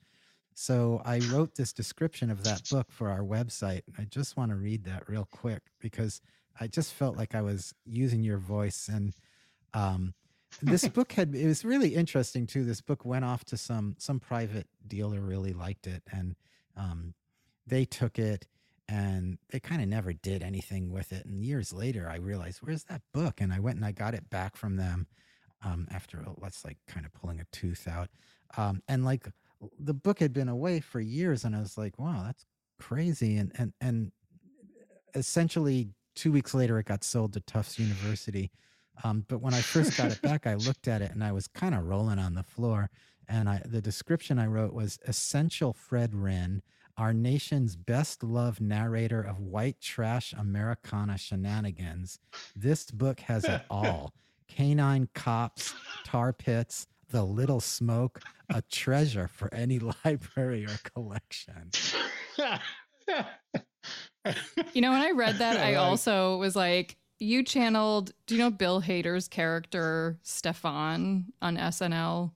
So I wrote this description of that book for our website. I just want to read that real quick because I just felt like I was using your voice and um, this book had it was really interesting too. This book went off to some some private dealer really liked it, and um, they took it and they kind of never did anything with it. And years later, I realized where's that book, and I went and I got it back from them um, after let's like kind of pulling a tooth out, um, and like the book had been away for years, and I was like, wow, that's crazy, and and and essentially two weeks later, it got sold to Tufts University um, but when I first got it back, I looked at it and I was kind of rolling on the floor. And I, the description I wrote was Essential Fred Rinne, our nation's best loved narrator of white trash Americana shenanigans. This book has it all canine cops, tar pits, the little smoke, a treasure for any library or collection. You know, when I read that, I also was like, you channeled, do you know Bill Hader's character, Stefan, on SNL?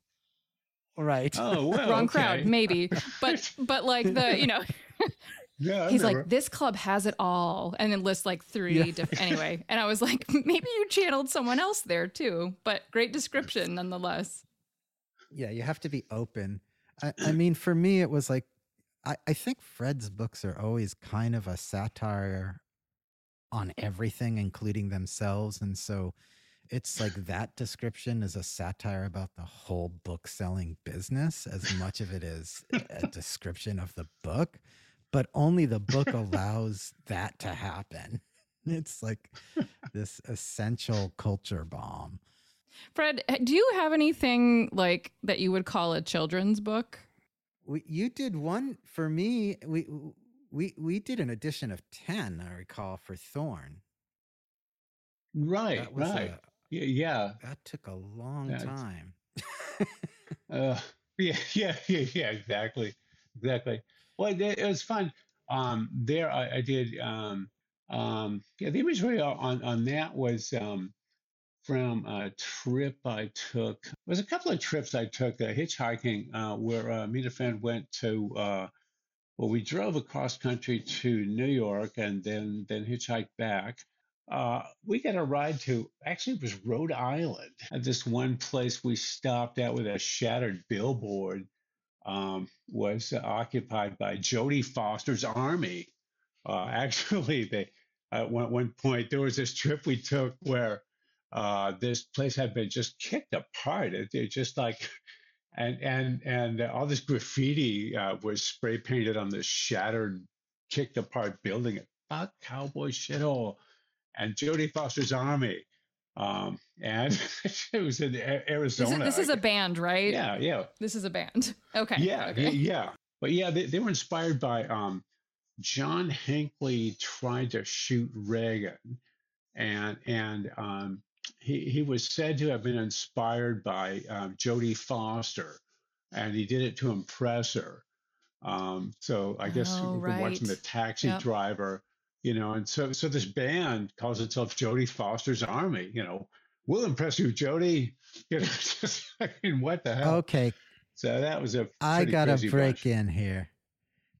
Right. Oh, well, Wrong okay. crowd, maybe. But, but like the, you know, Yeah, I he's remember. like, this club has it all. And then lists like three Yeah. different, anyway. And I was like, maybe you channeled someone else there too. But great description nonetheless. Yeah, you have to be open. I, I mean, for me, it was like, I, I think Fred's books are always kind of a satire on everything, including themselves. And so it's like that description is a satire about the whole book selling business as much of it is a description of the book, but only the book allows that to happen. It's like this essential culture bomb. Fred, do you have anything like that you would call a children's book? We, you did one for me. We we we did an edition of ten. I recall for Thorn. right, right. a- yeah, yeah. that took a long That's- time. Uh, yeah, yeah, yeah, yeah, exactly, exactly. Well, it, it was fun. Um, there, I, I did. Um, um, yeah, the imagery on on that was um, from a trip I took. It was a couple of trips I took uh, hitchhiking, uh, where uh, me and a friend went to. Uh, well, we drove across country to New York and then then hitchhiked back. Uh, we got a ride to actually it was Rhode Island. At this one place we stopped at with a shattered billboard um, was occupied by Jodie Foster's army. Uh, actually, they at one, one point there was this trip we took where uh, this place had been just kicked apart. It, it just like and and and all this graffiti uh, was spray painted on this shattered, kicked apart building. Fuck cowboy shithole and Jodie Foster's Army. Um, and it was in A- This is, Arizona. this is a band, right? yeah, yeah, This is a band. Okay. yeah, okay. yeah, yeah. But yeah, they, they were inspired by um, John Hinckley tried to shoot Reagan, and and um, he he was said to have been inspired by um, Jodie Foster, and he did it to impress her. Um, so I guess Oh, we're watching the taxi Yep. driver, you know, and so so this band calls itself Jodie Foster's Army. You know, we'll impress you, Jodie. You know, just I mean, what the hell? Okay, So that was a I got to break bunch. in here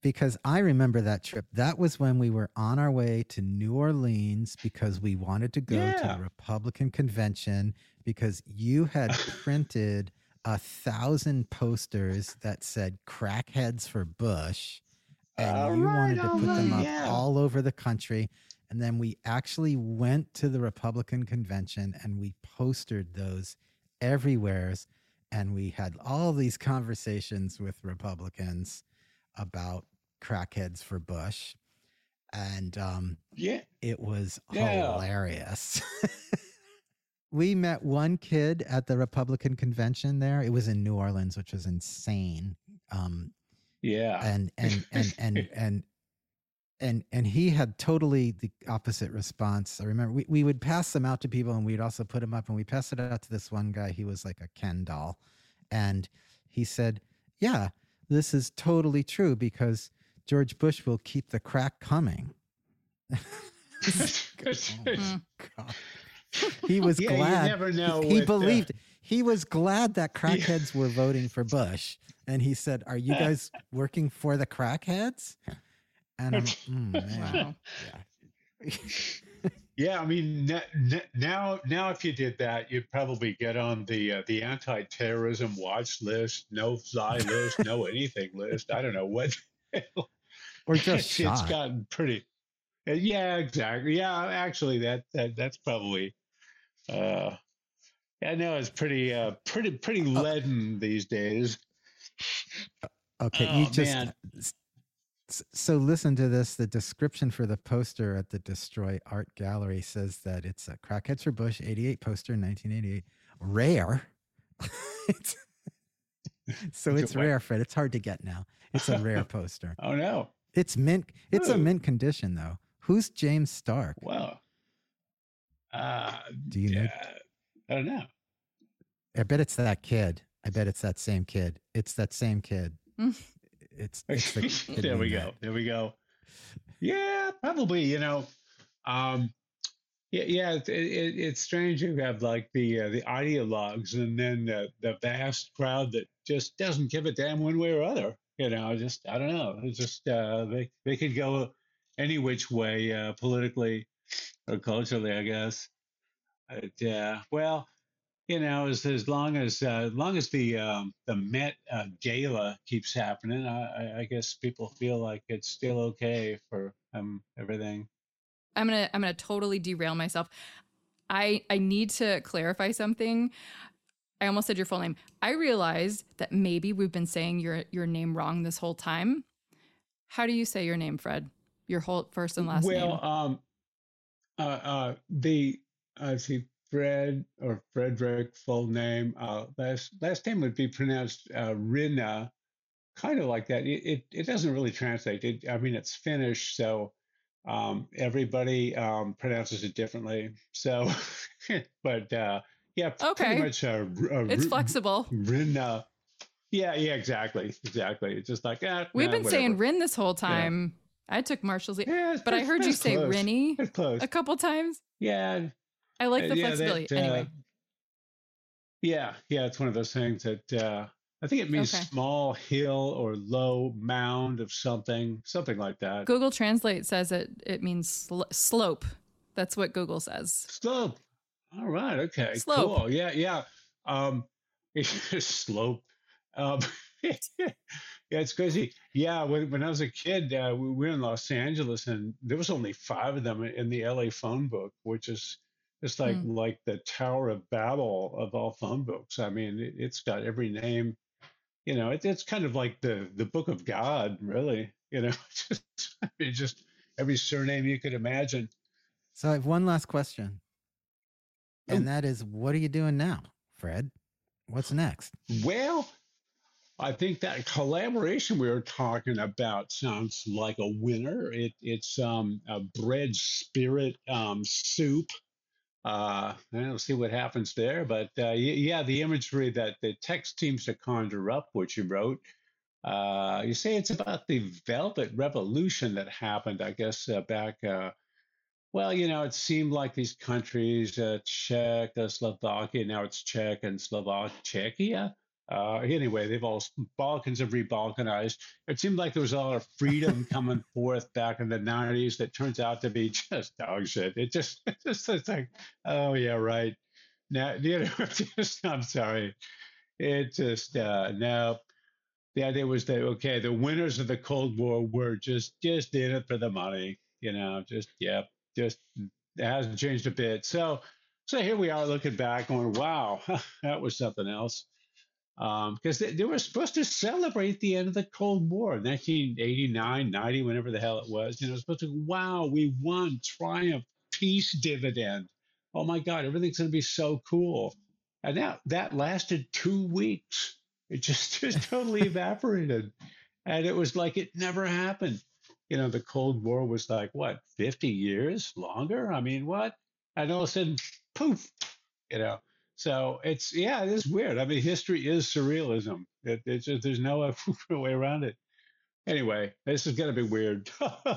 because I remember that trip. That was when we were on our way to New Orleans because we wanted to go to the Republican convention because you had printed a thousand posters that said crackheads for Bush and All you right, wanted to put them up yeah. all over the country. And then we actually went to the Republican convention and we postered those everywheres. And we had all these conversations with Republicans about crackheads for Bush. And um, Yeah. it was Yeah. hilarious. we met one kid at the Republican convention there. It was in New Orleans, which was insane. Um, Yeah. and and and and and and and he had totally the opposite response. I remember we, we would pass them out to people and we'd also put them up and we passed it out to this one guy. He was like a Ken doll. And he said, Yeah, this is totally true because George Bush will keep the crack coming. Mm. God. He was Yeah, you glad. never know He, he with, uh, believed. he was glad that crackheads were voting for Bush, and he said, "Are you guys working for the crackheads?" And I'm, mm, Wow. yeah. Yeah, I mean n- n- now now if you did that, you'd probably get on the uh, the anti-terrorism watch list, no fly list, no anything list. I don't know what. or just it's, it's gotten pretty. uh, Yeah, exactly. Yeah, actually, that that that's probably. Uh, I know it's pretty uh pretty pretty leaden these days. Okay, you Oh, just. man. So listen to this. The description for the poster at the Destroy Art Gallery says that it's a Crackheads for Bush '88 poster, 1988. Rare. it's so it's rare, Fred. It's hard to get now. It's a rare poster. oh no. It's mint. It's Ooh. a mint condition though. Who's James Stark? Well, uh, Do you know? uh, I don't know. I bet it's that kid. I bet it's that same kid. It's that same kid. It's, it's the kid there we go. met. There we go. Yeah, probably. You know, um, yeah, yeah. It, it, it's strange you have like the uh, the ideologues and then the, the vast crowd that just doesn't give a damn one way or other. You know, just I don't know. It's just uh, they they could go any which way uh, politically or culturally, I guess. But, uh, well, you know, as as long as uh, as long as the um, the Met uh, Gala keeps happening, I, I- guess people feel like it's still okay for um, everything. I'm gonna I'm gonna totally derail myself. I I need to clarify something. I almost said your full name. I realized that maybe we've been saying your your name wrong this whole time. How do you say your name, Fred? Your whole first and last well, name. um, uh, uh, the I see Fred or Frederick full name. Uh, last last name would be pronounced uh, Rina, kind of like that. It, it it doesn't really translate. It, I mean, it's Finnish, so um, everybody um, pronounces it differently. So, but uh, yeah, Okay. pretty much. Uh, r- uh, it's r- flexible. Rina. Yeah, yeah, exactly, exactly. It's just like ah, We've nah, been saying whatever. Rin this whole time. I took Marshall's, Yeah, it's- but I heard you say close. Rinny a couple times. Yeah, I like Uh, the yeah, flexibility. that, uh, anyway, Yeah, yeah, it's one of those things that uh, I think it means Okay. small hill or low mound of something, something like that. Google Translate says it it means sl- slope. That's what Google says. Slope. All right. Okay. Slope. Cool. Yeah. Yeah. Um, slope. Um, yeah, it's crazy. Yeah. When, when I was a kid, uh, we were in Los Angeles, and there was only five of them in the LA phone book, which is it's like Hmm. like the Tower of Babel of all phone books. I mean, it, it's got every name. You know, it, it's kind of like the the Book of God, really. You know, just I mean, just every surname you could imagine. So I have one last question. And that is, what are you doing now, Fred? What's next? Well, I think that collaboration we were talking about sounds like a winner. It, it's um, a bread spirit um, soup. Uh, and we'll see what happens there. But uh, yeah, the imagery that the text seems to conjure up, which you wrote, uh, you say it's about the Velvet Revolution that happened, I guess, uh, back. Uh, well, you know, it seemed like these countries, uh, Czech, uh, Slovakia, now it's Czech and Slovak, Czechia. Uh, anyway, they've all Balkans have re-Balkanized. It seemed like there was a lot of freedom coming forth back in the '90s that turns out to be just dog shit. It just, it just it's like, oh yeah, right. Now, you know, just I'm sorry. It just uh, no. The idea was that okay, the winners of the Cold War were just just in it for the money. You know, just yeah, just it hasn't changed a bit. So so here we are looking back, going, wow, that was something else um, because they, they were supposed to celebrate the end of the Cold War, 1989, 90, whenever the hell it was. You know, supposed to, wow, we won, triumph, peace dividend. Oh my God, everything's going to be so cool. And that that lasted two weeks. It just just totally evaporated, and it was like it never happened. You know, the Cold War was like what, 50 years longer? I mean, what? And all of a sudden, poof, you know. So it's yeah, it is weird. I mean, history is surrealism. It, it's just, there's no way around it. Anyway, this is gonna be weird.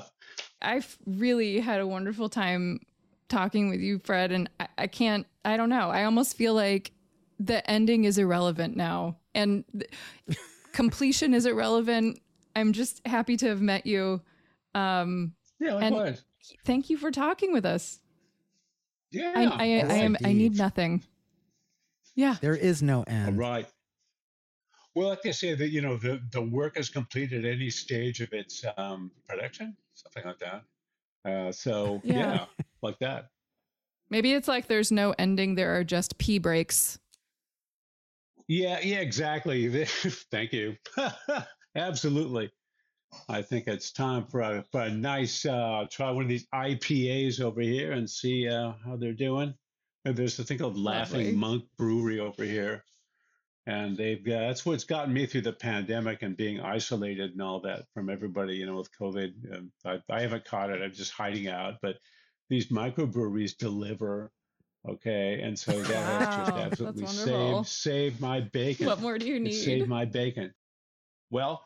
I've really had a wonderful time talking with you, Fred, and I, I can't. I don't know. I almost feel like the ending is irrelevant now, and completion is irrelevant. I'm just happy to have met you. Um, yeah, And- likewise. thank you for talking with us. Yeah. I, I, Yes, I am. I need nothing. Yeah. There is no end. right. Well, like they say that you know the the work is complete at any stage of its um, production, something like that. Uh, so Yeah. yeah, like that. Maybe it's like there's no ending. There are just pee breaks. Yeah, yeah, exactly. Thank you. Absolutely. I think it's time for a, for a nice uh, try one of these IPAs over here and see uh, how they're doing. And there's a thing called Lovely. Laughing Monk Brewery over here. and they've uh, that's what's gotten me through the pandemic and being isolated and all that from everybody. You know, with COVID, um, I, I haven't caught it. I'm just hiding out, but these microbreweries deliver. Okay, and so that wow, has just absolutely saved saved my bacon. What more do you need? Save my bacon. Well,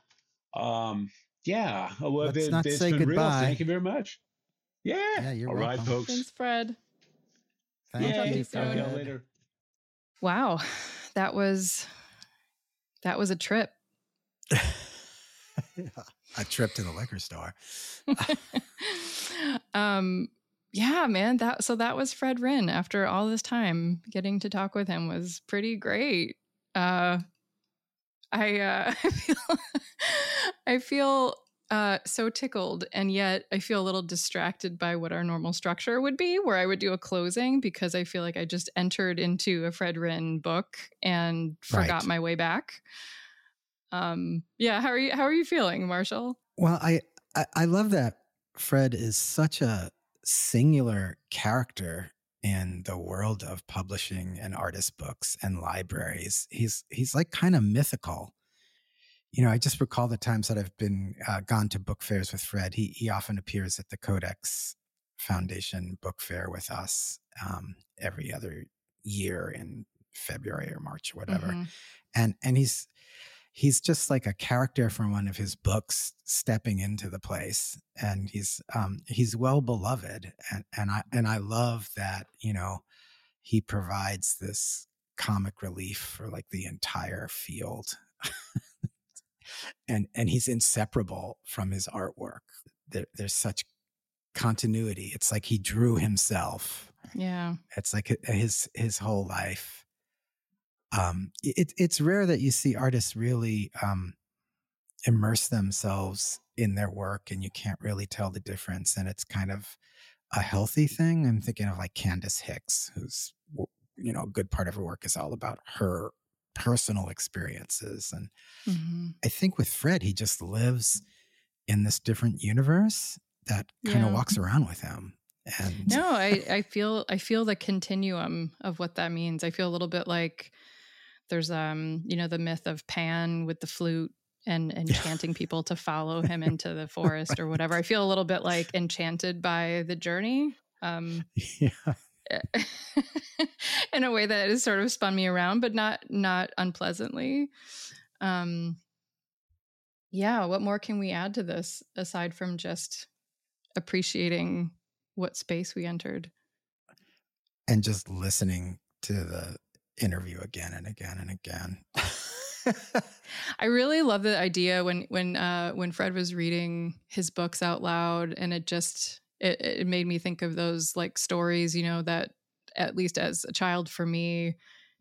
um, yeah. Well, Let's it, not it's say been goodbye. real. Thank you very much. Yeah. Yeah, you're All right, welcome. folks. Thanks, Fred. Thank talk to Yay. you Talk to y'all soon. later. Wow, that was that was a trip. a trip to the liquor store. um yeah man that so that was fred Rinne. after all this time getting to talk with him was pretty great uh i uh i feel i feel uh so tickled and yet i feel a little distracted by what our normal structure would be where i would do a closing because i feel like i just entered into a fred Rinne book and forgot Right. my way back um yeah how are you how are you feeling marshall Well, I, I I love that Fred is such a singular character in the world of publishing and artist books and libraries. He's he's like kind of mythical. You know, I just recall the times that I've been uh, gone to book fairs with Fred. He he often appears at the Codex Foundation book fair with us um, every other year in February or March or whatever Mhm. and and he's he's just like a character from one of his books stepping into the place and he's um he's well beloved and and i and i love that you know he provides this comic relief for like the entire field. And and he's inseparable from his artwork. There, there's such continuity. It's like he drew himself. Yeah. It's like his his whole life um it, it's rare that you see artists really um immerse themselves in their work and you can't really tell the difference and it's kind of a healthy thing i'm thinking of like candace hicks who's you know a good part of her work is all about her personal experiences and Mhm. i think with fred he just lives in this different universe that kind of Yeah. walks around with him and no i i feel i feel the continuum of what that means i feel a little bit like there's um you know the myth of pan with the flute and enchanting people to follow him into the forest or whatever. I feel a little bit like enchanted by the journey um yeah. in a way that has sort of spun me around but not not unpleasantly. Um yeah what more can we add to this aside from just appreciating what space we entered? And just listening to the interview again and again and again. I really love the idea when when uh, when Fred was reading his books out loud, and it just it, it made me think of those like stories, you know, that at least as a child for me,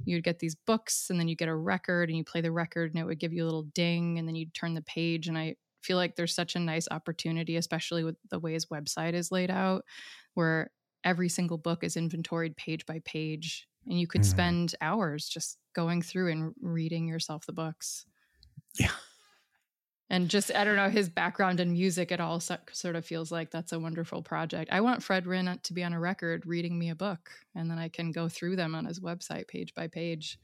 you'd get these books, and then you get a record, and you play the record, and it would give you a little ding, and then you'd turn the page, and I feel like there's such a nice opportunity, especially with the way his website is laid out, where every single book is inventoried page by page, and you could Mhm. spend hours just going through and reading yourself the books yeah. and just i don't know his background in music it all so, sort of feels like that's a wonderful project i want fred Rinne to be on a record reading me a book and then i can go through them on his website page by page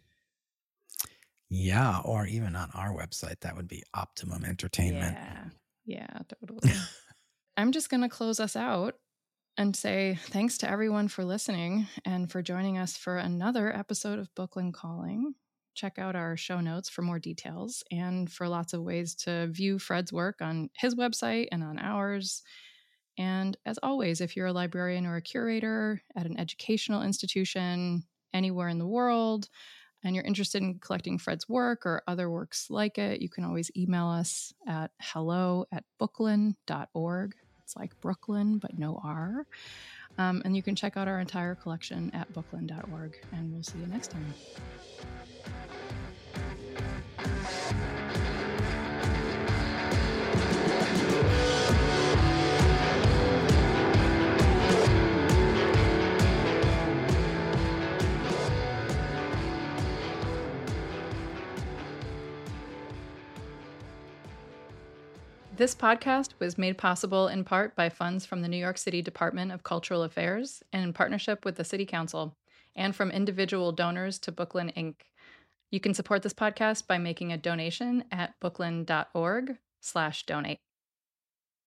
Yeah. Or even on our website, that would be optimum entertainment. yeah yeah totally i'm just going to close us out and say thanks to everyone for listening and for joining us for another episode of Booklyn calling check out our show notes for more details and for lots of ways to view fred's work on his website and on ours And as always, if you're a librarian or a curator at an educational institution anywhere in the world, and you're interested in collecting Fred's work or other works like it, you can always email us at hello at booklyn.org. It's like Brooklyn, but no R. Um, and you can check out our entire collection at booklyn.org. And we'll see you next time. This podcast was made possible in part by funds from the New York City Department of Cultural Affairs and in partnership with the City Council, and from individual donors to Booklyn Inc. You can support this podcast by making a donation at booklyn.org slash donate.